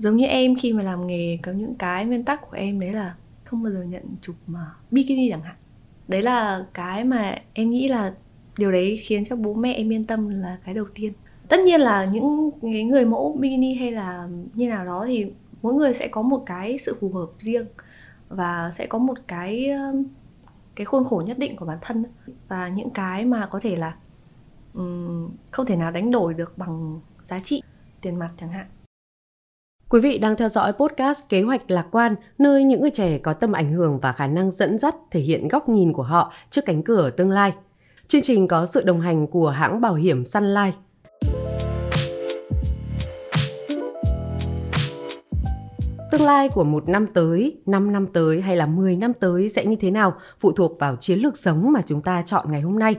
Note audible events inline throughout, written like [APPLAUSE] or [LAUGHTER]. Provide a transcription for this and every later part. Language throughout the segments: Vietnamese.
giống như em khi mà làm nghề có những cái nguyên tắc của em đấy là không bao giờ nhận chụp mà bikini chẳng hạn. Đấy là cái mà em nghĩ là điều đấy khiến cho bố mẹ em yên tâm là cái đầu tiên. Tất nhiên là những cái người mẫu bikini hay là như nào đó thì mỗi người sẽ có một cái sự phù hợp riêng và sẽ có một cái cái khuôn khổ nhất định của bản thân. Và những cái mà có thể là um, không thể nào đánh đổi được bằng giá trị tiền mặt chẳng hạn. Quý vị đang theo dõi podcast Kế hoạch lạc quan, nơi những người trẻ có tầm ảnh hưởng và khả năng dẫn dắt thể hiện góc nhìn của họ trước cánh cửa tương lai. Chương trình có sự đồng hành của hãng bảo hiểm Sun Life. Tương lai của một năm tới, 5 năm tới hay là 10 năm tới sẽ như thế nào phụ thuộc vào chiến lược sống mà chúng ta chọn ngày hôm nay.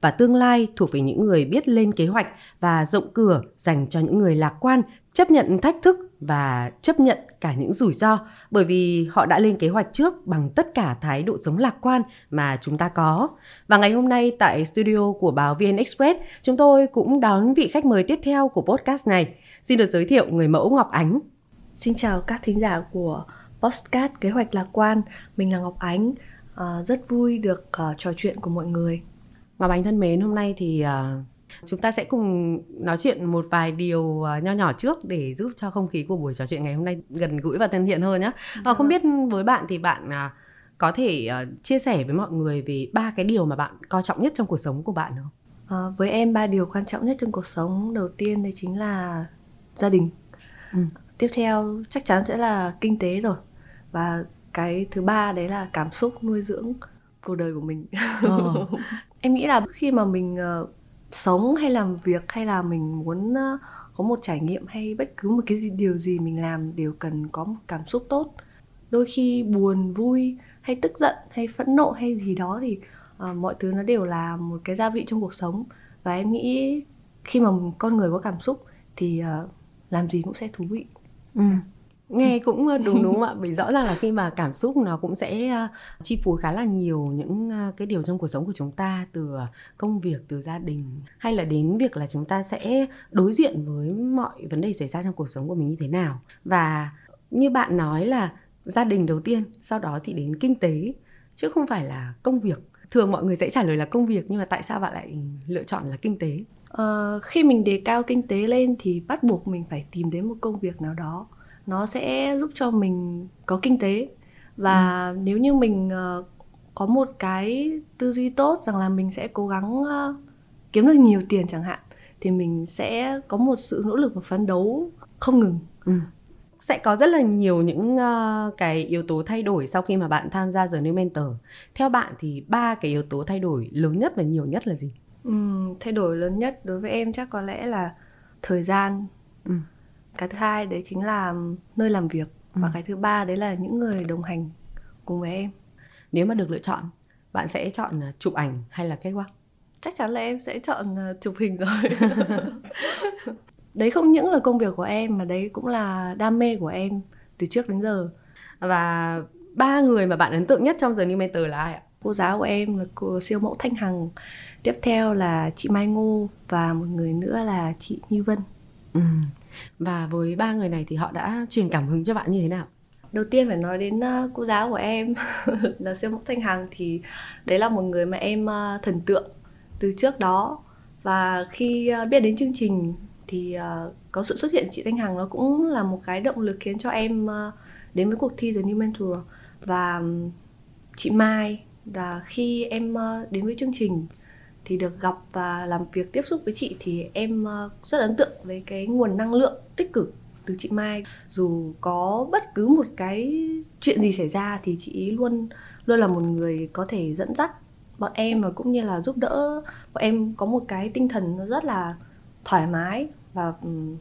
Và tương lai thuộc về những người biết lên kế hoạch và rộng cửa dành cho những người lạc quan, chấp nhận thách thức và chấp nhận cả những rủi ro bởi vì họ đã lên kế hoạch trước bằng tất cả thái độ sống lạc quan mà chúng ta có. Và ngày hôm nay tại studio của báo VN Express, chúng tôi cũng đón vị khách mời tiếp theo của podcast này. Xin được giới thiệu người mẫu Ngọc Ánh. Xin chào các thính giả của podcast Kế hoạch lạc quan. Mình là Ngọc Ánh. À, rất vui được uh, trò chuyện của mọi người. Ngọc Ánh thân mến, hôm nay thì uh, chúng ta sẽ cùng nói chuyện một vài điều à, nho nhỏ trước để giúp cho không khí của buổi trò chuyện ngày hôm nay gần gũi và thân thiện hơn nhé. À, không biết với bạn thì bạn à, có thể chia sẻ với mọi người về ba cái điều mà bạn coi trọng nhất trong cuộc sống của bạn không? À, với em ba điều quan trọng nhất trong cuộc sống đầu tiên đấy chính là gia đình. Ừ. Tiếp theo chắc chắn sẽ là kinh tế rồi và cái thứ ba đấy là cảm xúc nuôi dưỡng cuộc đời của mình. Ờ. [LAUGHS] em nghĩ là khi mà mình uh, sống hay làm việc hay là mình muốn có một trải nghiệm hay bất cứ một cái gì, điều gì mình làm đều cần có một cảm xúc tốt. Đôi khi buồn vui hay tức giận hay phẫn nộ hay gì đó thì uh, mọi thứ nó đều là một cái gia vị trong cuộc sống. Và em nghĩ khi mà con người có cảm xúc thì uh, làm gì cũng sẽ thú vị. Ừ nghe [LAUGHS] cũng ờ, đúng đúng không ạ. Bởi rõ ràng là khi mà cảm xúc nó cũng sẽ ờ, chi phối khá là nhiều những ờ, cái điều trong cuộc sống của chúng ta từ công việc từ gia đình hay là đến việc là chúng ta sẽ đối diện với mọi vấn đề xảy ra trong cuộc sống của mình như thế nào. Và như bạn nói là gia đình đầu tiên sau đó thì đến kinh tế chứ không phải là công việc. Thường mọi người sẽ trả lời là công việc nhưng mà tại sao bạn lại lựa chọn là kinh tế? Uh, khi mình đề cao kinh tế lên thì bắt buộc mình phải tìm đến một công việc nào đó nó sẽ giúp cho mình có kinh tế. Và ừ. nếu như mình uh, có một cái tư duy tốt rằng là mình sẽ cố gắng uh, kiếm được nhiều tiền chẳng hạn thì mình sẽ có một sự nỗ lực và phấn đấu không ngừng. Ừ. sẽ có rất là nhiều những uh, cái yếu tố thay đổi sau khi mà bạn tham gia The New Mentor. Theo bạn thì ba cái yếu tố thay đổi lớn nhất và nhiều nhất là gì? Ừ, thay đổi lớn nhất đối với em chắc có lẽ là thời gian. Ừ cái thứ hai đấy chính là nơi làm việc ừ. và cái thứ ba đấy là những người đồng hành cùng với em. Nếu mà được lựa chọn bạn sẽ chọn ờ, chụp ảnh hay là kết quả chắc chắn là em sẽ chọn ờ, chụp hình rồi. [LAUGHS] Đấy không những là công việc của em mà đấy cũng là đam mê của em từ trước đến giờ. Và ba người mà bạn ấn tượng nhất trong giờ New Mentor là ai ạ? Cô giáo của em là cô siêu mẫu Thanh Hằng Tiếp theo là chị Mai Ngô Và một người nữa là chị Như Vân. Ừ và với ba người này thì họ đã truyền cảm hứng cho bạn như thế nào? Đầu tiên phải nói đến ờ, cô giáo của em, [LAUGHS] là siêu mẫu thanh hằng thì đấy là một người mà em ờ, thần tượng từ trước đó. Và khi ờ, biết đến chương trình thì có sự xuất hiện chị thanh hằng nó cũng là một cái động lực khiến cho em đến với cuộc thi The New Mentor và chị Mai là khi em đến với chương trình thì được gặp và làm việc tiếp xúc với chị thì em ờ, rất ấn tượng với cái nguồn năng lượng tích cực từ chị Mai. Dù có bất cứ một cái chuyện gì xảy ra thì chị luôn luôn là một người có thể dẫn dắt bọn em và cũng như là giúp đỡ bọn em có một cái tinh thần nó rất là thoải mái và um,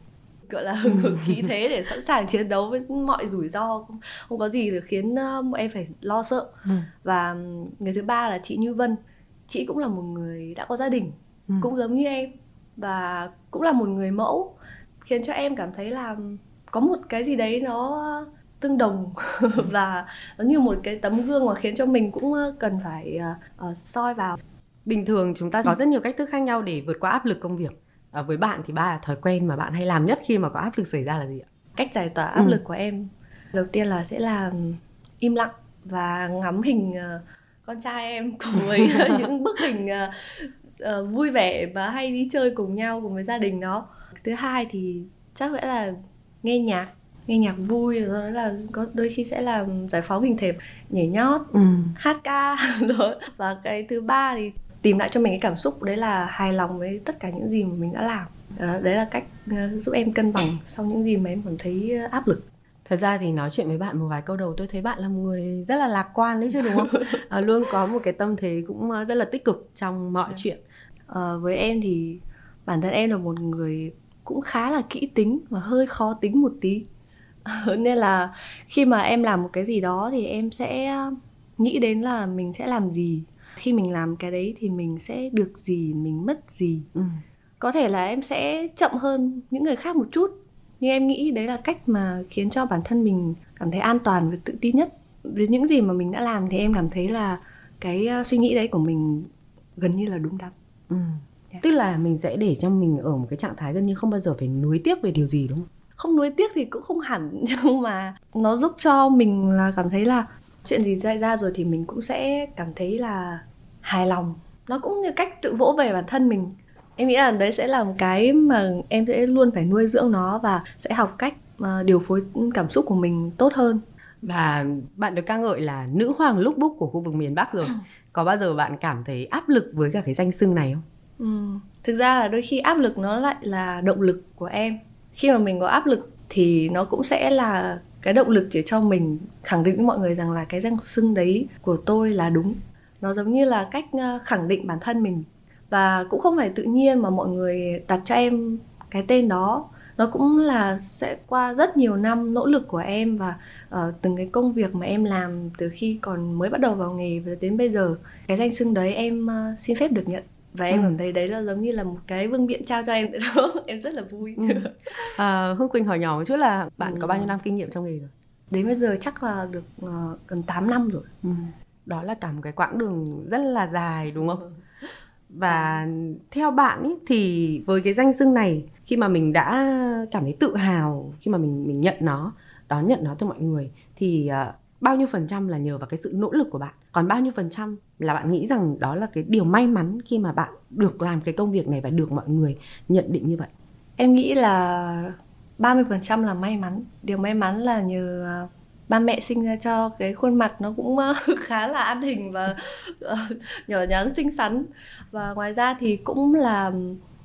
gọi là [LAUGHS] [LAUGHS] hừng hực khí thế để sẵn sàng chiến đấu với mọi rủi ro không, không có gì để khiến uh, bọn em phải lo sợ. Ừ. và người thứ ba là chị Như Vân chị cũng là một người đã có gia đình ừ. cũng giống như em và cũng là một người mẫu khiến cho em cảm thấy là có một cái gì đấy nó tương đồng [LAUGHS] và nó như một cái tấm gương mà khiến cho mình cũng ờ, cần phải uh, soi vào bình thường chúng ta có rất nhiều cách thức khác nhau để vượt qua áp lực công việc à, với bạn thì ba thói quen mà bạn hay làm nhất khi mà có áp lực xảy ra là gì ạ cách giải tỏa áp ừ. lực của em đầu tiên là sẽ là im lặng và ngắm hình uh, con trai em cùng với [LAUGHS] [LAUGHS] những bức hình uh, vui vẻ và hay đi chơi cùng nhau cùng với gia đình nó thứ hai thì chắc sẽ là nghe nhạc nghe nhạc vui rồi đó là có đôi khi sẽ là giải phóng hình thể nhảy nhót ừ. hát ca [LAUGHS] rồi. Và cái thứ ba thì tìm lại cho mình cái cảm xúc đấy là hài lòng với tất cả những gì mà mình đã làm. Đó, đấy là cách uh, giúp em cân bằng sau những gì mà em cảm thấy áp lực thật ra thì nói chuyện với bạn một vài câu đầu tôi thấy bạn là một người rất là lạc quan đấy chứ đúng không? [LAUGHS] À, luôn có một cái tâm thế cũng rất là tích cực trong mọi yeah. chuyện. À, với em thì bản thân em là một người cũng khá là kỹ tính và hơi khó tính một tí. Nên là khi mà em làm một cái gì đó thì em sẽ nghĩ đến là mình sẽ làm gì. Khi mình làm cái đấy thì mình sẽ được gì mình mất gì. Ừ. có thể là em sẽ chậm hơn những người khác một chút nhưng em nghĩ đấy là cách mà khiến cho bản thân mình cảm thấy an toàn và tự tin nhất với những gì mà mình đã làm thì em cảm thấy là cái suy nghĩ đấy của mình gần như là đúng đắn ừ. yeah. Dạ. tức là mình sẽ để cho mình ở một cái trạng thái gần như không bao giờ phải nuối tiếc về điều gì đúng không không nuối tiếc thì cũng không hẳn [LAUGHS] nhưng mà nó giúp cho mình là cảm thấy là chuyện gì xảy ra rồi thì mình cũng sẽ cảm thấy là hài lòng nó cũng như cách tự vỗ về bản thân mình em nghĩ là đấy sẽ là một cái mà em sẽ luôn phải nuôi dưỡng nó và sẽ học cách mà điều phối cảm xúc của mình tốt hơn và bạn được ca ngợi là nữ hoàng lúc búc của khu vực miền Bắc rồi [CLEARS THROAT] có bao giờ bạn cảm thấy áp lực với cả cái danh xưng này không? Ừ. Thực ra là đôi khi áp lực nó lại là động lực của em khi mà mình có áp lực thì nó cũng sẽ là cái động lực để cho mình khẳng định với mọi người rằng là cái danh xưng đấy của tôi là đúng nó giống như là cách ờ, khẳng định bản thân mình và cũng không phải tự nhiên mà mọi người đặt cho em cái tên đó nó cũng là sẽ qua rất nhiều năm nỗ lực của em và uh, từng cái công việc mà em làm từ khi còn mới bắt đầu vào nghề và đến bây giờ cái danh xưng đấy em uh, xin phép được nhận và em ừ. cảm thấy đấy là giống như là một cái vương miện trao cho em đó [LAUGHS] em rất là vui ừ. à, hương quỳnh hỏi nhỏ một chút là bạn ừ. có bao nhiêu năm kinh nghiệm trong nghề rồi đến bây giờ chắc là được uh, gần 8 năm rồi ừ. đó là cả một cái quãng đường rất là dài đúng không và theo bạn ý, thì với cái danh xưng này khi mà mình đã cảm thấy tự hào khi mà mình mình nhận nó đón nhận nó từ mọi người thì uh, bao nhiêu phần trăm là nhờ vào cái sự nỗ lực của bạn? Còn bao nhiêu phần trăm là bạn nghĩ rằng đó là cái điều may mắn khi mà bạn được làm cái công việc này và được mọi người nhận định như vậy? Em nghĩ là 30% là may mắn. Điều may mắn là nhờ à, ba mẹ sinh ra cho cái khuôn mặt nó cũng ờ, [LAUGHS] khá là an hình và ờ, nhỏ nhắn, xinh xắn. Và ngoài ra thì cũng là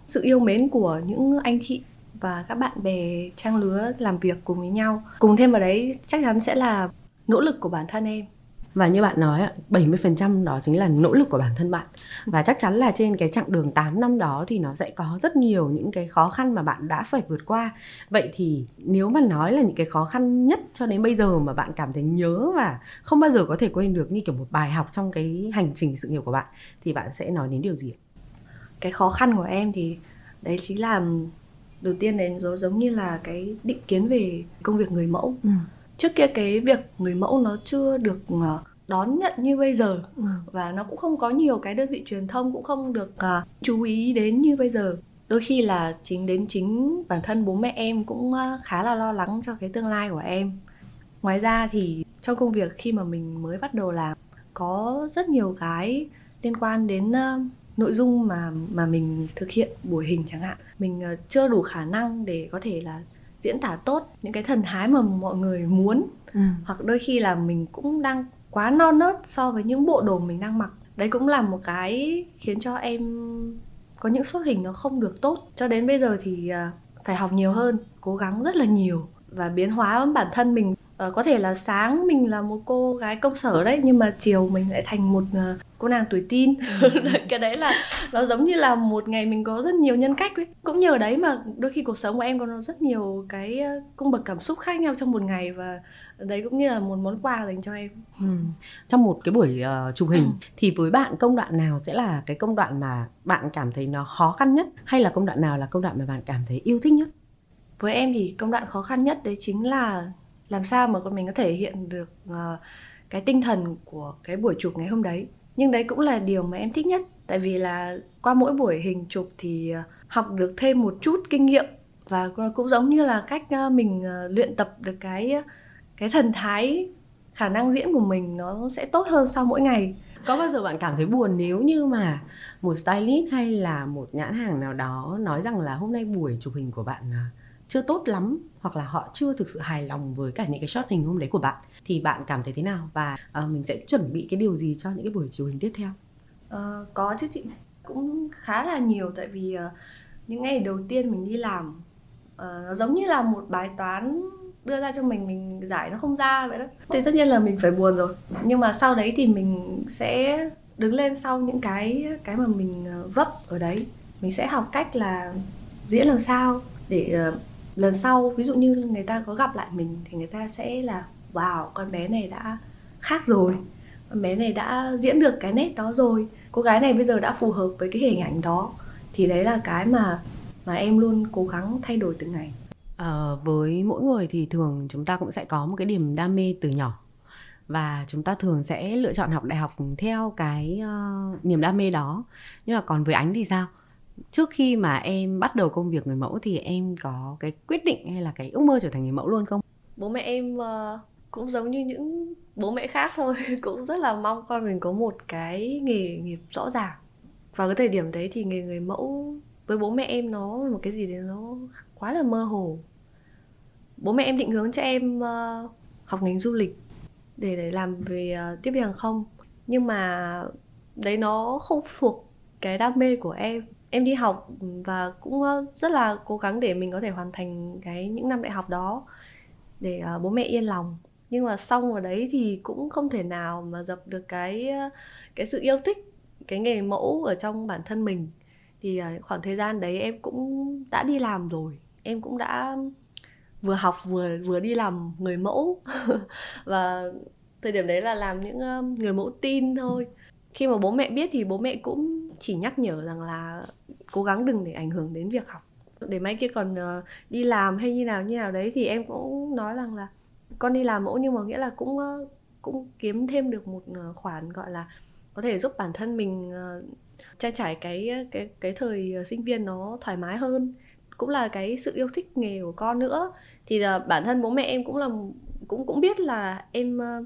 sự yêu mến của những anh chị và các bạn bè trang lứa làm việc cùng với nhau. Cùng thêm vào đấy, chắc chắn sẽ là nỗ lực của bản thân em và như bạn nói 70% đó chính là nỗ lực của bản thân bạn. Và chắc chắn là trên cái chặng đường 8 năm đó thì nó sẽ có rất nhiều những cái khó khăn mà bạn đã phải vượt qua. Vậy thì nếu mà nói là những cái khó khăn nhất cho đến bây giờ mà bạn cảm thấy nhớ và không bao giờ có thể quên được như kiểu một bài học trong cái hành trình sự nghiệp của bạn thì bạn sẽ nói đến điều gì cái khó khăn của em thì đấy chính là đầu tiên đấy giống như là cái định kiến về công việc người mẫu. Ừ. Trước kia cái việc người mẫu nó chưa được ờ, đón nhận như bây giờ. Ừ. và nó cũng không có nhiều cái đơn vị truyền thông cũng không được uh, chú ý đến như bây giờ. Đôi khi là chính đến chính bản thân bố mẹ em cũng uh, khá là lo lắng cho cái tương lai của em. Ngoài ra thì trong công việc khi mà mình mới bắt đầu làm có rất nhiều cái liên quan đến uh, nội dung mà mà mình thực hiện buổi hình chẳng hạn. Mình uh, chưa đủ khả năng để có thể là diễn tả tốt những cái thần thái mà mọi người muốn. Ừ. hoặc đôi khi là mình cũng đang quá non nớt so với những bộ đồ mình đang mặc đấy cũng là một cái khiến cho em có những xuất hình nó không được tốt cho đến bây giờ thì à, phải học nhiều hơn cố gắng rất là nhiều và biến hóa bản thân mình uh, có thể là sáng mình là một cô gái công sở đấy nhưng mà chiều mình lại thành một uh, cô nàng tuổi tin ừ. [LAUGHS] cái đấy là nó giống như là một ngày mình có rất nhiều nhân cách ấy. cũng nhờ đấy mà đôi khi cuộc sống của em có rất nhiều cái cung bậc cảm xúc khác nhau trong một ngày và đấy cũng như là một món quà dành cho em. Ừ. trong một cái buổi uh, chụp hình ừ. thì với bạn công đoạn nào sẽ là cái công đoạn mà bạn cảm thấy nó khó khăn nhất? Hay là công đoạn nào là công đoạn mà bạn cảm thấy yêu thích nhất? Với em thì công đoạn khó khăn nhất đấy chính là làm sao mà mình có thể hiện được uh, cái tinh thần của cái buổi chụp ngày hôm đấy. Nhưng đấy cũng là điều mà em thích nhất. Tại vì là qua mỗi buổi hình chụp thì uh, học được thêm một chút kinh nghiệm và cũng giống như là cách ờ, mình ờ, luyện tập được cái cái thần thái khả năng diễn của mình nó sẽ tốt hơn sau mỗi ngày. Có bao giờ bạn cảm thấy buồn nếu như mà một stylist hay là một nhãn hàng nào đó nói rằng là hôm nay buổi chụp hình của bạn chưa tốt lắm hoặc là họ chưa thực sự hài lòng với cả những cái shot hình hôm đấy của bạn thì bạn cảm thấy thế nào? Và uh, mình sẽ chuẩn bị cái điều gì cho những cái buổi chụp hình tiếp theo? Uh, có chứ chị. Cũng khá là nhiều tại vì uh, những ngày đầu tiên mình đi làm uh, nó giống như là một bài toán đưa ra cho mình mình giải nó không ra vậy đó. Thì tất nhiên là mình phải buồn rồi. Nhưng mà sau đấy thì mình sẽ đứng lên sau những cái cái mà mình vấp ở đấy. Mình sẽ học cách là diễn làm sao để uh, lần sau ví dụ như người ta có gặp lại mình thì người ta sẽ là wow con bé này đã khác rồi. Con bé này đã diễn được cái nét đó rồi. Cô gái này bây giờ đã phù hợp với cái hình ảnh đó. Thì đấy là cái mà mà em luôn cố gắng thay đổi từng ngày à, với mỗi người thì thường chúng ta cũng sẽ có một cái điểm đam mê từ nhỏ. Và chúng ta thường sẽ lựa chọn học đại học theo cái uh, niềm đam mê đó. Nhưng mà còn với ánh thì sao? Trước khi mà em bắt đầu công việc người mẫu thì em có cái quyết định hay là cái ước mơ trở thành người mẫu luôn không? Bố mẹ em uh, cũng giống như những bố mẹ khác thôi. [LAUGHS] Cũng rất là mong con mình có một cái nghề nghiệp rõ ràng. Vào cái thời điểm đấy thì nghề người mẫu với bố mẹ em nó một cái gì đấy nó quá là mơ hồ. Bố mẹ em định hướng cho em uh, học ngành du lịch để để làm về uh, tiếp viên hàng không. Nhưng mà đấy nó không thuộc cái đam mê của em. Em đi học và cũng ờ, rất là cố gắng để mình có thể hoàn thành cái những năm đại học đó để uh, bố mẹ yên lòng. Nhưng mà xong vào đấy thì cũng không thể nào mà dập được cái cái sự yêu thích cái nghề mẫu ở trong bản thân mình thì ờ, khoảng thời gian đấy em cũng đã đi làm rồi. Em cũng đã vừa học vừa vừa đi làm người mẫu. [LAUGHS] Và thời điểm đấy là làm những người mẫu tin thôi. Khi mà bố mẹ biết thì bố mẹ cũng chỉ nhắc nhở rằng là cố gắng đừng để ảnh hưởng đến việc học. Để mai kia còn ờ, đi làm hay như nào như nào đấy thì em cũng nói rằng là con đi làm mẫu nhưng mà nghĩa là cũng cũng kiếm thêm được một ờ, khoản, gọi là, có thể giúp bản thân mình trang trải cái cái cái thời ờ, sinh viên nó thoải mái hơn cũng là cái sự yêu thích nghề của con nữa. Thì là bản thân bố mẹ em cũng là cũng cũng biết là em ờ,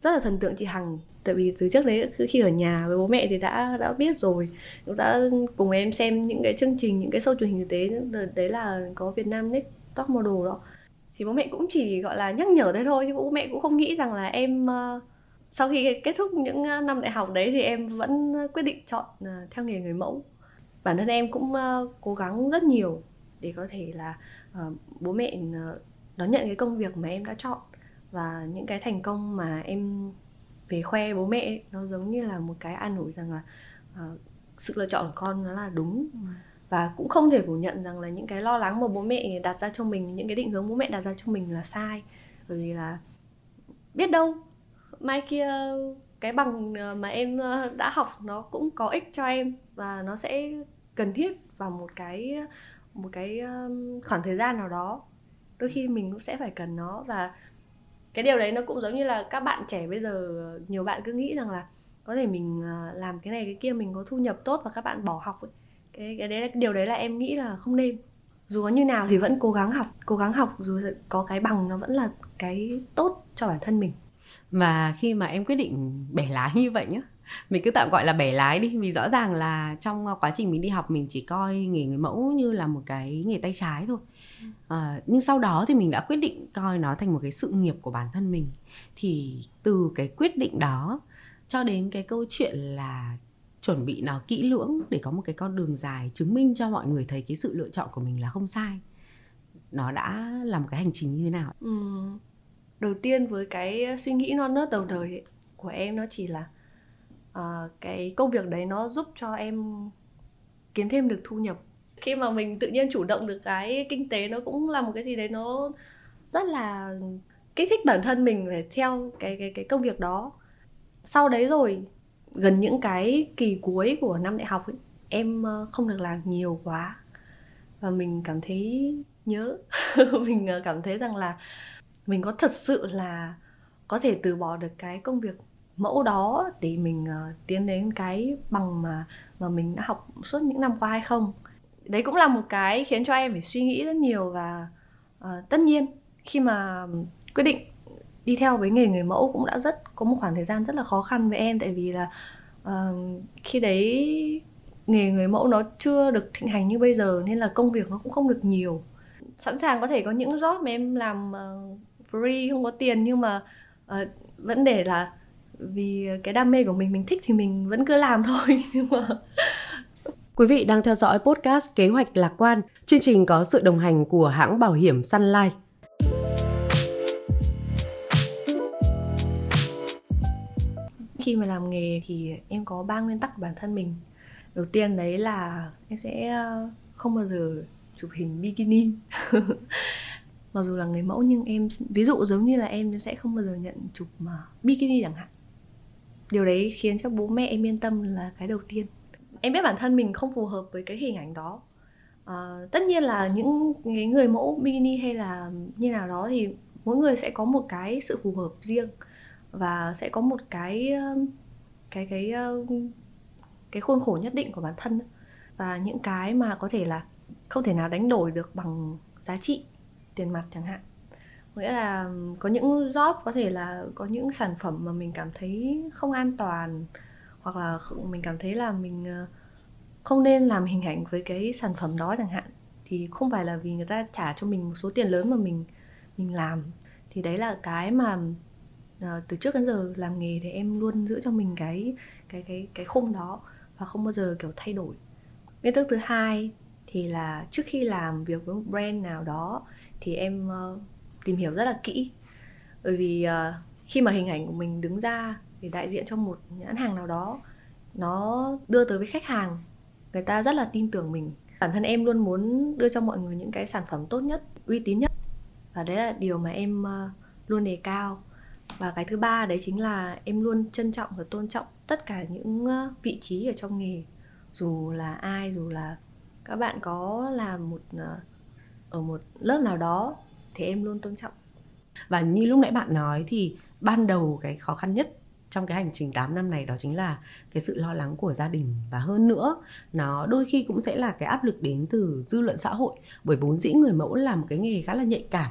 rất là thần tượng chị Hằng. Tại vì từ trước đấy khi ở nhà với bố mẹ thì đã đã biết rồi. Cũng đã cùng em xem những cái chương trình những cái show truyền hình thực tế đấy là có Việt Nam Next Top Model đó. Thì bố mẹ cũng chỉ gọi là nhắc nhở thế thôi nhưng bố mẹ cũng không nghĩ rằng là em uh, sau khi kết thúc những uh, năm đại học đấy thì em vẫn quyết định chọn uh, theo nghề người mẫu. Bản thân em cũng cố gắng rất nhiều để có thể là bố mẹ đón nhận cái công việc mà em đã chọn và những cái thành công mà em về khoe bố mẹ nó giống như là một cái an ủi rằng là uh, sự lựa chọn của con nó là đúng. Ừ. và cũng không thể phủ nhận rằng là những cái lo lắng mà bố mẹ đặt ra cho mình những cái định hướng bố mẹ đặt ra cho mình là sai. Bởi vì là biết đâu mai kia, cái bằng ờ, mà em ờ, đã học nó cũng có ích cho em và nó sẽ cần thiết vào một cái một cái ờ, khoảng thời gian nào đó. Đôi khi mình cũng sẽ phải cần nó và cái điều đấy nó cũng giống như là các bạn trẻ bây giờ nhiều bạn cứ nghĩ rằng là có thể mình làm cái này, cái kia mình có thu nhập tốt và các bạn bỏ học ấy. cái cái đấy là điều đấy là em nghĩ là không nên. Dù có như nào thì vẫn cố gắng học, cố gắng học, dù có cái bằng nó vẫn là cái tốt cho bản thân mình và khi mà em quyết định bẻ lái như vậy nhá mình cứ tạm gọi là bẻ lái đi. Vì rõ ràng là trong quá trình mình đi học mình chỉ coi nghề người mẫu như là một cái nghề tay trái thôi. À, nhưng sau đó thì mình đã quyết định coi nó thành một cái sự nghiệp của bản thân mình. Thì từ cái quyết định đó cho đến cái câu chuyện là chuẩn bị nó kỹ lưỡng để có một cái con đường dài chứng minh cho mọi người thấy cái sự lựa chọn của mình là không sai nó đã là một cái hành trình như thế nào ừ đầu tiên với cái ờ, suy nghĩ non nớt đầu đời ấy, của em nó chỉ là uh, cái công việc đấy nó giúp cho em kiếm thêm được thu nhập. Khi mà mình tự nhiên chủ động được cái kinh tế nó cũng là một cái gì đấy nó rất là kích thích bản thân mình phải theo cái cái cái công việc đó. Sau đấy rồi gần những cái kỳ cuối của năm đại học ấy, em ờ, không được làm nhiều quá. Và mình cảm thấy nhớ [LAUGHS] mình cảm thấy rằng là mình có thật sự là có thể từ bỏ được cái công việc mẫu đó để mình uh, tiến đến cái bằng mà mà mình đã học suốt những năm qua hay không? Đấy cũng là một cái khiến cho em phải suy nghĩ rất nhiều và uh, tất nhiên khi mà quyết định đi theo với nghề người mẫu cũng đã rất có một khoảng thời gian rất là khó khăn với em. Tại vì là uh, khi đấy nghề người mẫu nó chưa được thịnh hành như bây giờ nên là công việc nó cũng không được nhiều. Sẵn sàng có thể có những job mà em làm uh, free không có tiền nhưng mà uh, vẫn để là vì cái đam mê của mình mình thích thì mình vẫn cứ làm thôi [LAUGHS] nhưng mà Quý vị đang theo dõi podcast Kế hoạch lạc quan. Chương trình có sự đồng hành của hãng bảo hiểm Sun Life. Khi mà làm nghề thì em có ba nguyên tắc của bản thân mình. Đầu tiên đấy là em sẽ ờ, không bao giờ chụp hình bikini. [LAUGHS] Mặc dù là người mẫu nhưng em ví dụ giống như là em sẽ không bao giờ nhận chụp mà bikini chẳng hạn. Điều đấy khiến cho bố mẹ em yên tâm là cái đầu tiên. Em biết bản thân mình không phù hợp với cái hình ảnh đó. À, tất nhiên là những cái người mẫu bikini hay là như nào đó thì mỗi người sẽ có một cái sự phù hợp riêng và sẽ có một cái cái cái cái khuôn khổ nhất định của bản thân. Và những cái mà có thể là không thể nào đánh đổi được bằng giá trị tiền mặt chẳng hạn. Nghĩa là có những job có thể là có những sản phẩm mà mình cảm thấy không an toàn hoặc là mình cảm thấy là mình ờ, không nên làm hình ảnh với cái sản phẩm đó chẳng hạn thì không phải là vì người ta trả cho mình một số tiền lớn mà mình mình làm. Thì đấy là cái mà uh, từ trước đến giờ làm nghề thì em luôn giữ cho mình cái cái cái cái khung đó và không bao giờ kiểu thay đổi. Nguyên tắc thứ hai thì là trước khi làm việc với một brand nào đó thì em uh, tìm hiểu rất là kỹ. Bởi vì uh, khi mà hình ảnh của mình đứng ra để đại diện cho một nhãn hàng nào đó nó đưa tới với khách hàng người ta rất là tin tưởng mình. Bản thân em luôn muốn đưa cho mọi người những cái sản phẩm tốt nhất uy tín nhất. Và đấy là điều mà em ờ, luôn đề cao. Và cái thứ ba đấy chính là em luôn trân trọng và tôn trọng tất cả những vị trí ở trong nghề. Dù là ai dù là các bạn có làm một ở một lớp nào đó thì em luôn tôn trọng. Và như lúc nãy bạn nói thì ban đầu cái khó khăn nhất trong cái hành trình 8 năm này đó chính là cái sự lo lắng của gia đình. Và hơn nữa, nó đôi khi cũng sẽ là cái áp lực đến từ dư luận xã hội, bởi vốn dĩ người mẫu là một cái nghề khá là nhạy cảm.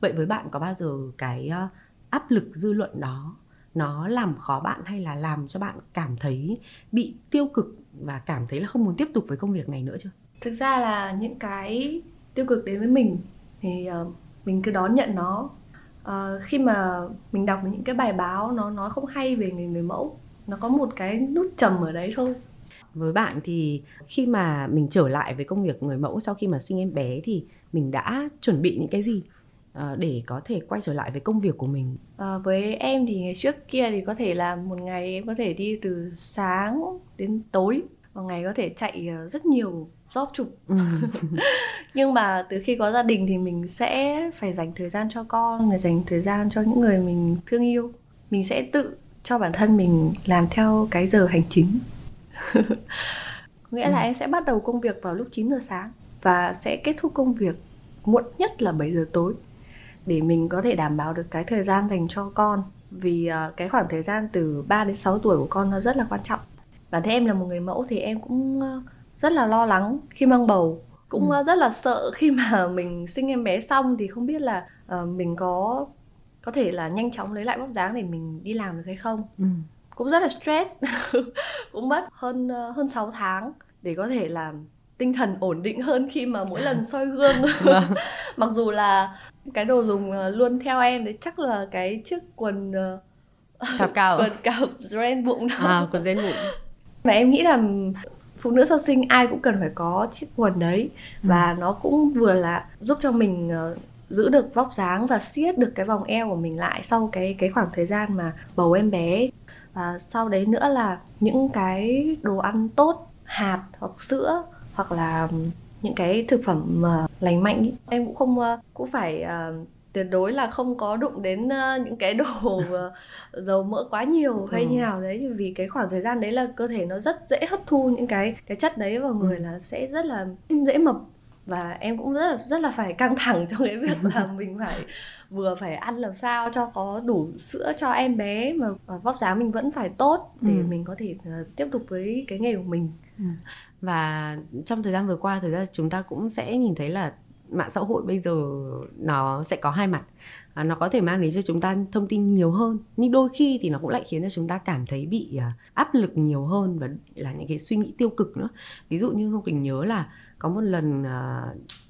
Vậy với bạn có bao giờ cái ờ, áp lực dư luận đó, nó làm khó bạn hay là làm cho bạn cảm thấy bị tiêu cực và cảm thấy là không muốn tiếp tục với công việc này nữa chưa? Thực ra là những cái tiêu cực đến với mình thì uh, mình cứ đón nhận nó. Uh, khi mà mình đọc những cái bài báo nó nói không hay về người người mẫu nó có một cái nút trầm ở đấy thôi. Với bạn thì khi mà mình trở lại với công việc người mẫu sau khi mà sinh em bé thì mình đã chuẩn bị những cái gì uh, để có thể quay trở lại với công việc của mình? À, với em thì ngày trước kia thì có thể là một ngày em có thể đi từ sáng đến tối một ngày có thể chạy rất nhiều job chụp ừ. [LAUGHS] nhưng mà từ khi có gia đình thì mình sẽ phải dành thời gian cho con để dành thời gian cho những người mình thương yêu mình sẽ tự cho bản thân mình làm theo cái giờ hành chính [LAUGHS] nghĩa ừ. là em sẽ bắt đầu công việc vào lúc 9 giờ sáng và sẽ kết thúc công việc muộn nhất là 7 giờ tối để mình có thể đảm bảo được cái thời gian dành cho con vì uh, cái khoảng thời gian từ 3 đến 6 tuổi của con nó rất là quan trọng. Bản thân em là một người mẫu thì em cũng uh, rất là lo lắng khi mang bầu cũng ừ. rất là sợ [LAUGHS] khi mà mình sinh em bé xong thì không biết là uh, mình có có thể là nhanh chóng lấy lại vóc dáng để mình đi làm được hay không ừ. cũng rất là stress [LAUGHS] cũng mất hơn uh, hơn 6 tháng để có thể làm tinh thần ổn định hơn khi mà mỗi lần soi gương [LAUGHS] vâng. mặc dù là cái đồ dùng luôn theo em đấy chắc là cái chiếc quần uh, cạp cao quần cạp ren bụng đó. à quần ren bụng mà em nghĩ là phụ nữ sau sinh ai cũng cần phải có chiếc quần đấy ừ. và nó cũng vừa là giúp cho mình uh, giữ được vóc dáng và siết được cái vòng eo của mình lại sau cái cái khoảng thời gian mà bầu em bé và sau đấy nữa là những cái đồ ăn tốt hạt hoặc sữa hoặc là những cái thực phẩm uh, lành mạnh ý. em cũng không uh, cũng phải uh, tuyệt đối là không có đụng đến những cái đồ uh, [LAUGHS] dầu mỡ quá nhiều hay ừ. như nào đấy vì cái khoảng thời gian đấy là cơ thể nó rất dễ hấp thu những cái cái chất đấy vào người ừ. là sẽ rất là dễ mập và em cũng rất là rất là phải căng thẳng trong cái việc là [LAUGHS] mình phải vừa phải ăn làm sao cho có đủ sữa cho em bé mà vóc dáng mình vẫn phải tốt để ừ. mình có thể uh, tiếp tục với cái nghề của mình ừ. và trong thời gian vừa qua thời gian chúng ta cũng sẽ nhìn thấy là mạng xã hội bây giờ nó sẽ có hai mặt. À, nó có thể mang đến cho chúng ta thông tin nhiều hơn nhưng đôi khi thì nó cũng lại khiến cho chúng ta cảm thấy bị à, áp lực nhiều hơn và là những cái suy nghĩ tiêu cực nữa. Ví dụ như không bình nhớ là có một lần à,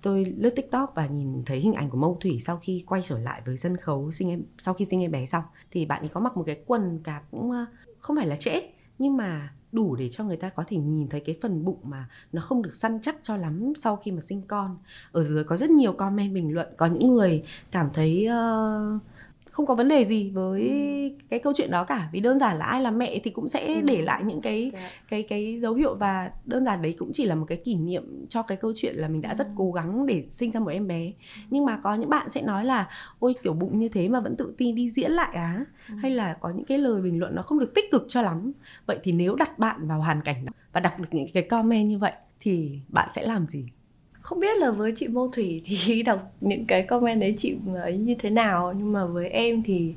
tôi lướt tiktok và nhìn thấy hình ảnh của mâu thủy sau khi quay trở lại với sân khấu sinh em sau khi sinh em bé xong. Thì bạn ấy có mặc một cái quần cạp cũng à, không phải là trễ nhưng mà đủ để cho người ta có thể nhìn thấy cái phần bụng mà nó không được săn chắc cho lắm sau khi mà sinh con. Ở dưới có rất nhiều comment bình luận có những người cảm thấy uh, không có vấn đề gì với ừ. cái câu chuyện đó cả vì đơn giản là ai là mẹ thì cũng sẽ ừ. để lại những cái dạ. cái cái dấu hiệu và đơn giản đấy cũng chỉ là một cái kỷ niệm cho cái câu chuyện là mình đã rất ừ. cố gắng để sinh ra một em bé nhưng mà có những bạn sẽ nói là ôi kiểu bụng như thế mà vẫn tự tin đi diễn lại á hay là có những cái lời bình luận nó không được tích cực cho lắm vậy thì nếu đặt bạn vào hoàn cảnh đó và đọc được những cái comment như vậy thì bạn sẽ làm gì không biết là với chị Mô Thủy thì [LAUGHS] đọc những cái comment đấy chị ấy như thế nào nhưng mà với em thì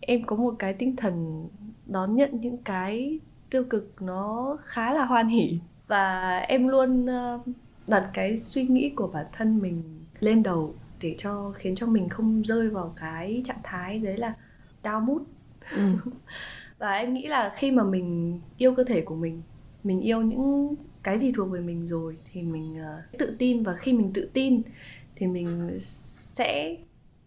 em có một cái tinh thần đón nhận những cái tiêu cực nó khá là hoan hỉ và em luôn ờ, đặt cái suy nghĩ của bản thân mình lên đầu để cho khiến cho mình không rơi vào cái trạng thái đấy là down mood ừ. [LAUGHS] và em nghĩ là khi mà mình yêu cơ thể của mình mình yêu những cái gì thuộc về mình rồi thì mình uh, tự tin. Và khi mình tự tin thì mình sẽ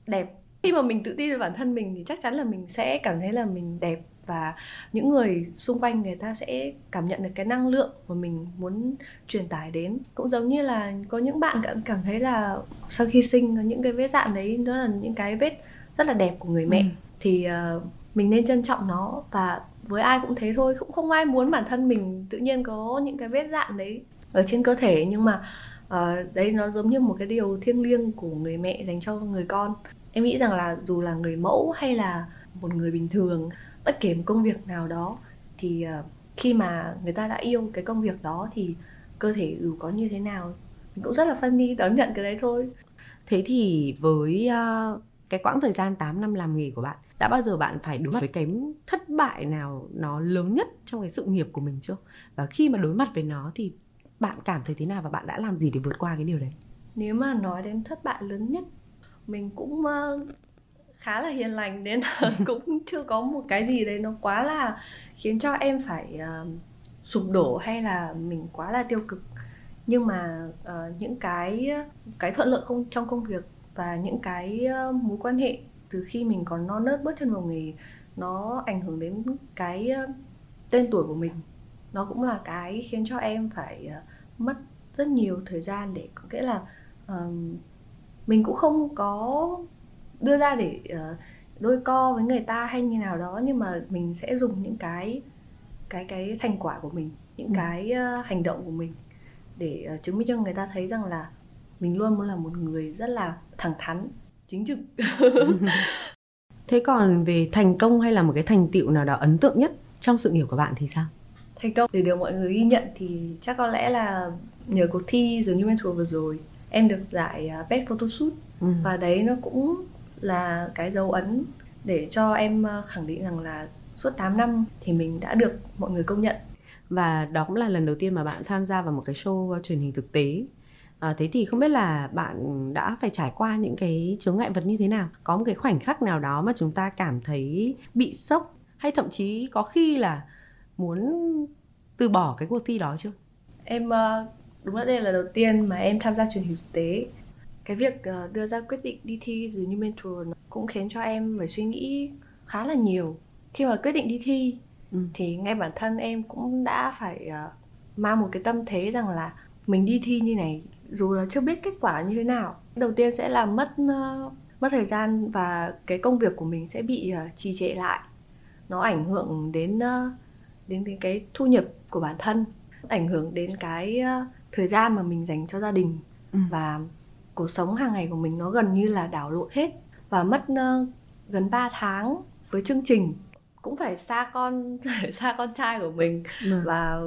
đẹp. Khi mà mình tự tin về bản thân mình thì chắc chắn là mình sẽ cảm thấy là mình đẹp. Và những người xung quanh người ta sẽ cảm nhận được cái năng lượng mà mình muốn truyền tải đến. Cũng giống như là có những bạn cảm thấy là sau khi sinh những cái vết dạn đấy đó là những cái vết rất là đẹp của người mẹ. Ừ. thì uh, mình nên trân trọng nó. Và với ai cũng thế thôi cũng không ai muốn bản thân mình tự nhiên có những cái vết dạn đấy ở trên cơ thể. Nhưng mà uh, đấy nó giống như một cái điều thiêng liêng của người mẹ dành cho người con. Em nghĩ rằng là dù là người mẫu hay là một người bình thường bất kể một công việc nào đó thì uh, khi mà người ta đã yêu cái công việc đó thì cơ thể dù có như thế nào mình cũng rất là phân đi đón nhận cái đấy thôi. Thế thì với uh, cái quãng thời gian 8 năm làm nghề của bạn đã bao giờ bạn phải đối mặt với cái thất bại nào nó lớn nhất trong cái sự nghiệp của mình chưa? Và khi mà đối mặt với nó thì bạn cảm thấy thế nào và bạn đã làm gì để vượt qua cái điều đấy? Nếu mà nói đến thất bại lớn nhất mình cũng uh, khá là hiền lành nên [LAUGHS] [LAUGHS] cũng chưa có một cái gì đấy nó quá là khiến cho em phải uh, sụp đổ hay là mình quá là tiêu cực. Nhưng mà uh, những cái cái thuận lợi không trong công việc và những cái uh, mối quan hệ từ khi mình còn non nớt bước chân vào nghề nó ảnh hưởng đến cái uh, tên tuổi của mình nó cũng là cái khiến cho em phải uh, mất rất nhiều thời gian để có nghĩa là uh, mình cũng không có đưa ra để uh, đôi co với người ta hay như nào đó nhưng mà mình sẽ dùng những cái cái cái thành quả của mình những ừ. cái uh, hành động của mình để uh, chứng minh cho người ta thấy rằng là mình luôn muốn là một người rất là thẳng thắn chính trực. [LAUGHS] Thế còn về thành công hay là một cái thành tựu nào đó ấn tượng nhất trong sự nghiệp của bạn thì sao? Thành công để được mọi người ghi nhận thì chắc có lẽ là nhờ cuộc thi The New Mentor vừa rồi em được giải à, Best Photoshoot. Ừ. và đấy nó cũng là cái dấu ấn để cho em à, khẳng định rằng là suốt 8 năm thì mình đã được mọi người công nhận. Và đó cũng là lần đầu tiên mà bạn tham gia vào một cái show truyền hình thực tế à, thế thì không biết là bạn đã phải trải qua những cái chướng ngại vật như thế nào? Có một cái khoảnh khắc nào đó mà chúng ta cảm thấy bị sốc hay thậm chí có khi là muốn từ bỏ cái cuộc thi đó chưa? Em ờ, đúng là đây là đầu tiên mà em tham gia truyền hình thực tế. Cái việc ờ, đưa ra quyết định đi thi The New Mentor cũng khiến cho em phải suy nghĩ khá là nhiều. Khi mà quyết định đi thi ừ. thì ngay bản thân em cũng đã phải mang một cái tâm thế rằng là mình đi thi như này dù là chưa biết kết quả như thế nào đầu tiên sẽ là mất uh, mất thời gian và cái công việc của mình sẽ bị uh, trì trệ lại nó ảnh hưởng đến uh, đến cái, cái thu nhập của bản thân ảnh hưởng đến cái uh, thời gian mà mình dành cho gia đình ừ. và cuộc sống hàng ngày của mình nó gần như là đảo lộn hết và mất uh, gần 3 tháng với chương trình cũng phải xa con [LAUGHS] xa con trai của mình ừ. và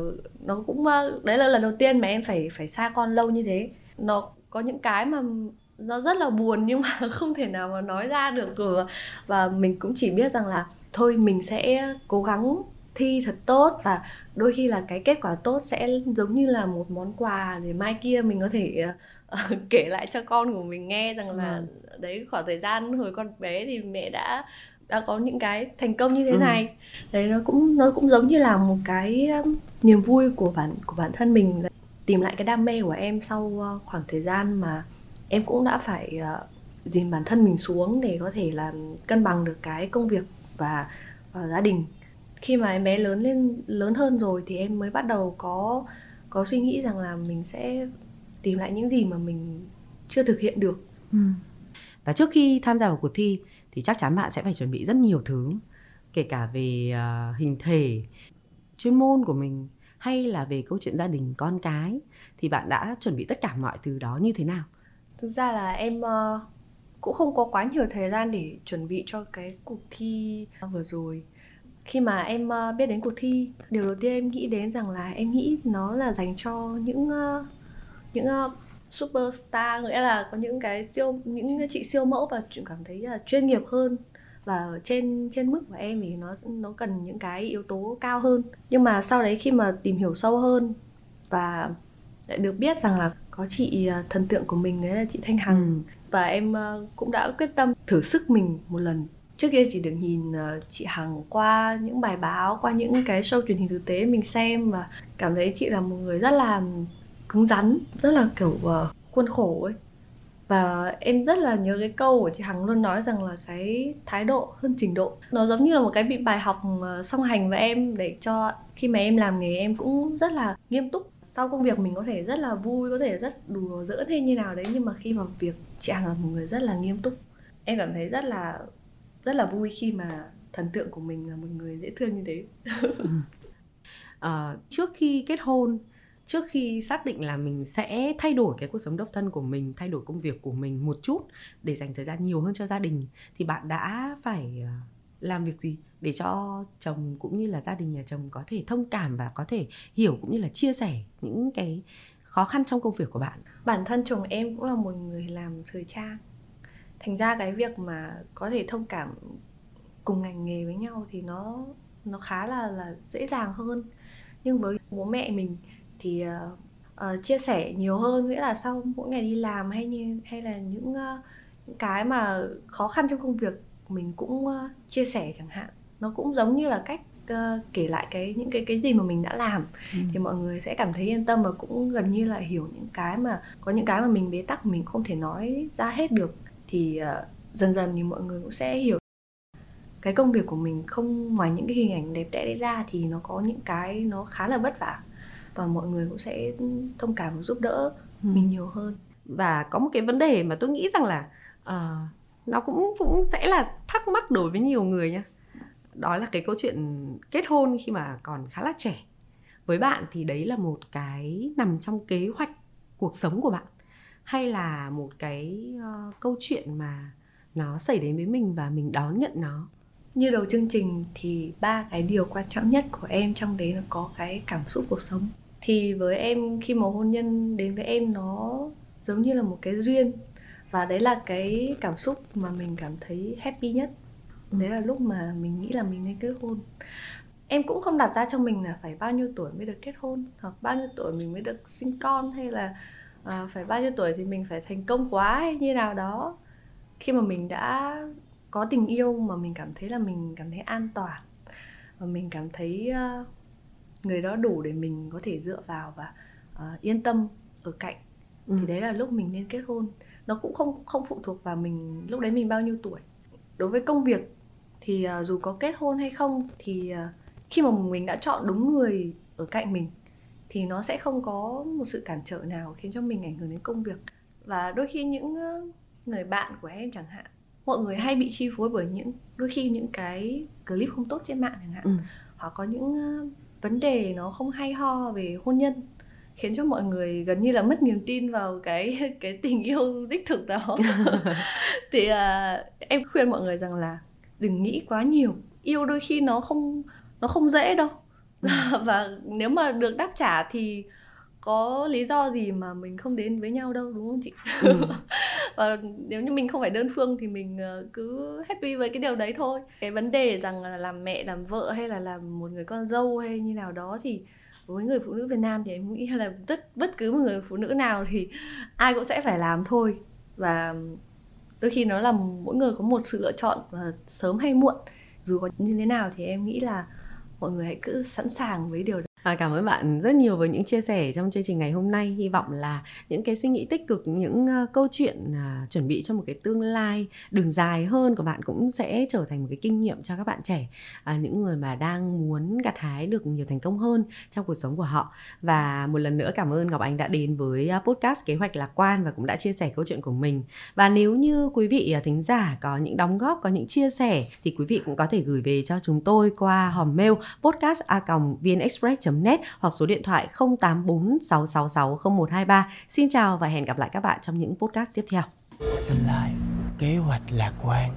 nó cũng đấy là lần đầu tiên mà em phải phải xa con lâu như thế nó có những cái mà nó rất là buồn nhưng mà [LAUGHS] không thể nào mà nói ra được rồi và mình cũng chỉ biết rằng là thôi mình sẽ cố gắng thi thật tốt và đôi khi là cái kết quả tốt sẽ giống như là một món quà để mai kia mình có thể uh, kể lại cho con của mình nghe rằng là ừ. đấy khoảng thời gian hồi con bé thì mẹ đã đã có những cái thành công như thế ừ. này đấy nó cũng nó cũng giống như là một cái um, niềm vui của bản của bản thân mình tìm lại cái đam mê của em sau uh, khoảng thời gian mà em cũng đã phải uh, dìm bản thân mình xuống để có thể là cân bằng được cái công việc và, và gia đình khi mà em bé lớn lên lớn hơn rồi thì em mới bắt đầu có có suy nghĩ rằng là mình sẽ tìm lại những gì mà mình chưa thực hiện được ừ. và trước khi tham gia vào cuộc thi thì chắc chắn bạn sẽ phải chuẩn bị rất nhiều thứ kể cả về uh, hình thể chuyên môn của mình hay là về câu chuyện gia đình con cái. Thì bạn đã chuẩn bị tất cả mọi thứ đó như thế nào? Thực ra là em uh, cũng không có quá nhiều thời gian để chuẩn bị cho cái cuộc thi vừa rồi. Khi mà em uh, biết đến cuộc thi điều đầu tiên em nghĩ đến rằng là em nghĩ nó là dành cho những uh, những uh, superstar nghĩa là có những cái siêu những chị siêu mẫu và cảm thấy là chuyên nghiệp hơn. Và trên trên mức của em thì nó nó cần những cái yếu tố cao hơn. Nhưng mà sau đấy khi mà tìm hiểu sâu hơn và lại được biết rằng là có chị thần tượng của mình đấy là chị Thanh Hằng. Ừ. và em cũng đã quyết tâm thử sức mình một lần. Trước kia chỉ được nhìn uh, chị Hằng qua những bài báo qua những cái show truyền hình thực tế mình xem và cảm thấy chị là một người rất là cứng rắn rất là kiểu uh, khuôn khổ ấy. Và em rất là nhớ cái câu của chị Hằng luôn nói rằng là cái thái độ hơn trình độ. Nó giống như là một cái bị bài học ờ, song hành với em để cho khi mà em làm nghề em cũng rất là nghiêm túc. Sau công việc mình có thể rất là vui có thể rất đùa giỡn hay như nào đấy nhưng mà khi vào việc chị Hằng là một người rất là nghiêm túc. Em cảm thấy rất là rất là vui khi mà thần tượng của mình là một người dễ thương như thế. À, trước khi kết hôn trước khi xác định là mình sẽ thay đổi cái cuộc sống độc thân của mình, thay đổi công việc của mình một chút để dành thời gian nhiều hơn cho gia đình, thì bạn đã phải ờ, làm việc gì để cho chồng cũng như là gia đình nhà chồng có thể thông cảm và có thể hiểu cũng như là chia sẻ những cái khó khăn trong công việc của bạn? Bản thân chồng em cũng là một người làm thời trang. Thành ra cái việc mà có thể thông cảm cùng ngành nghề với nhau thì nó nó khá là là dễ dàng hơn. Nhưng với bố mẹ mình thì uh, uh, chia sẻ nhiều hơn nghĩa là sau mỗi ngày đi làm hay như hay là những uh, những cái mà khó khăn trong công việc mình cũng uh, chia sẻ chẳng hạn. Nó cũng giống như là cách uh, kể lại cái những cái cái gì mà mình đã làm. Ừ. thì mọi người sẽ cảm thấy yên tâm và cũng gần như là hiểu những cái mà có những cái mà mình bế tắc mình không thể nói ra hết được. Thì uh, dần dần thì mọi người cũng sẽ hiểu. Cái công việc của mình không ngoài những cái hình ảnh đẹp đẽ đấy ra thì nó có những cái nó khá là vất vả và mọi người cũng sẽ thông cảm và giúp đỡ ừ. mình nhiều hơn. Và có một cái vấn đề mà tôi nghĩ rằng là uh, nó cũng cũng sẽ là thắc mắc đối với nhiều người nha. Đó là cái câu chuyện kết hôn khi mà còn khá là trẻ. Với bạn thì đấy là một cái nằm trong kế hoạch cuộc sống của bạn. Hay là một cái uh, câu chuyện mà nó xảy đến với mình và mình đón nhận nó? Như đầu chương trình thì ba cái điều quan trọng nhất của em trong đấy là có cái cảm xúc cuộc sống thì với em khi mà hôn nhân đến với em nó giống như là một cái duyên. Và đấy là cái cảm xúc mà mình cảm thấy happy nhất. Đấy là lúc mà mình nghĩ là mình nên kết hôn. Em cũng không đặt ra cho mình là phải bao nhiêu tuổi mới được kết hôn hoặc bao nhiêu tuổi mình mới được sinh con hay là à, phải bao nhiêu tuổi thì mình phải thành công quá hay như nào đó. Khi mà mình đã có tình yêu mà mình cảm thấy là mình cảm thấy an toàn và mình cảm thấy uh, người đó đủ để mình có thể dựa vào và uh, yên tâm ở cạnh. Ừ. thì đấy là lúc mình nên kết hôn. Nó cũng không không phụ thuộc vào mình lúc đấy mình bao nhiêu tuổi. Đối với công việc thì uh, dù có kết hôn hay không thì uh, khi mà mình đã chọn đúng người ở cạnh mình thì nó sẽ không có một sự cản trở nào khiến cho mình ảnh hưởng đến công việc. Và đôi khi những người bạn của em chẳng hạn mọi người hay bị chi phối bởi những đôi khi những cái clip không tốt trên mạng chẳng hạn. Ừ. hoặc có những vấn đề nó không hay ho về hôn nhân khiến cho mọi người gần như là mất niềm tin vào cái [LAUGHS] cái tình yêu đích thực đó. [LAUGHS] [LAUGHS] Thì uh, em khuyên mọi người rằng là đừng nghĩ quá nhiều. Yêu đôi khi nó không nó không dễ đâu. Ừ. và nếu mà được đáp trả thì có lý do gì mà mình không đến với nhau đâu đúng không chị? Ừ. [LAUGHS] và nếu như mình không phải đơn phương thì mình ờ, cứ happy với cái điều đấy thôi. Cái vấn đề rằng là làm mẹ làm vợ hay là làm một người con dâu hay như nào đó thì với người phụ nữ Việt Nam thì em nghĩ là rất bất cứ một người phụ nữ nào thì ai cũng sẽ phải làm thôi. Và đôi khi nó là mỗi người có một sự lựa chọn và sớm hay muộn. Dù có như thế nào thì em nghĩ là mọi người hãy cứ sẵn sàng với điều đó À, cảm ơn bạn rất nhiều với những chia sẻ trong chương trình ngày hôm nay. Hy vọng là những cái suy nghĩ tích cực, những uh, câu chuyện uh, chuẩn bị cho một cái tương lai đường dài hơn của bạn cũng sẽ trở thành một cái kinh nghiệm cho các bạn trẻ, uh, những người mà đang muốn gặt hái được nhiều thành công hơn trong cuộc sống của họ. Và một lần nữa cảm ơn Ngọc Anh đã đến với uh, podcast kế hoạch lạc quan và cũng đã chia sẻ câu chuyện của mình. Và nếu như quý vị uh, thính giả có những đóng góp, có những chia sẻ thì quý vị cũng có thể gửi về cho chúng tôi qua hòm mail podcast a vnexpress net hoặc số điện thoại 0846660123. Xin chào và hẹn gặp lại các bạn trong những podcast tiếp theo. Sun Life, kế hoạch lạc quan.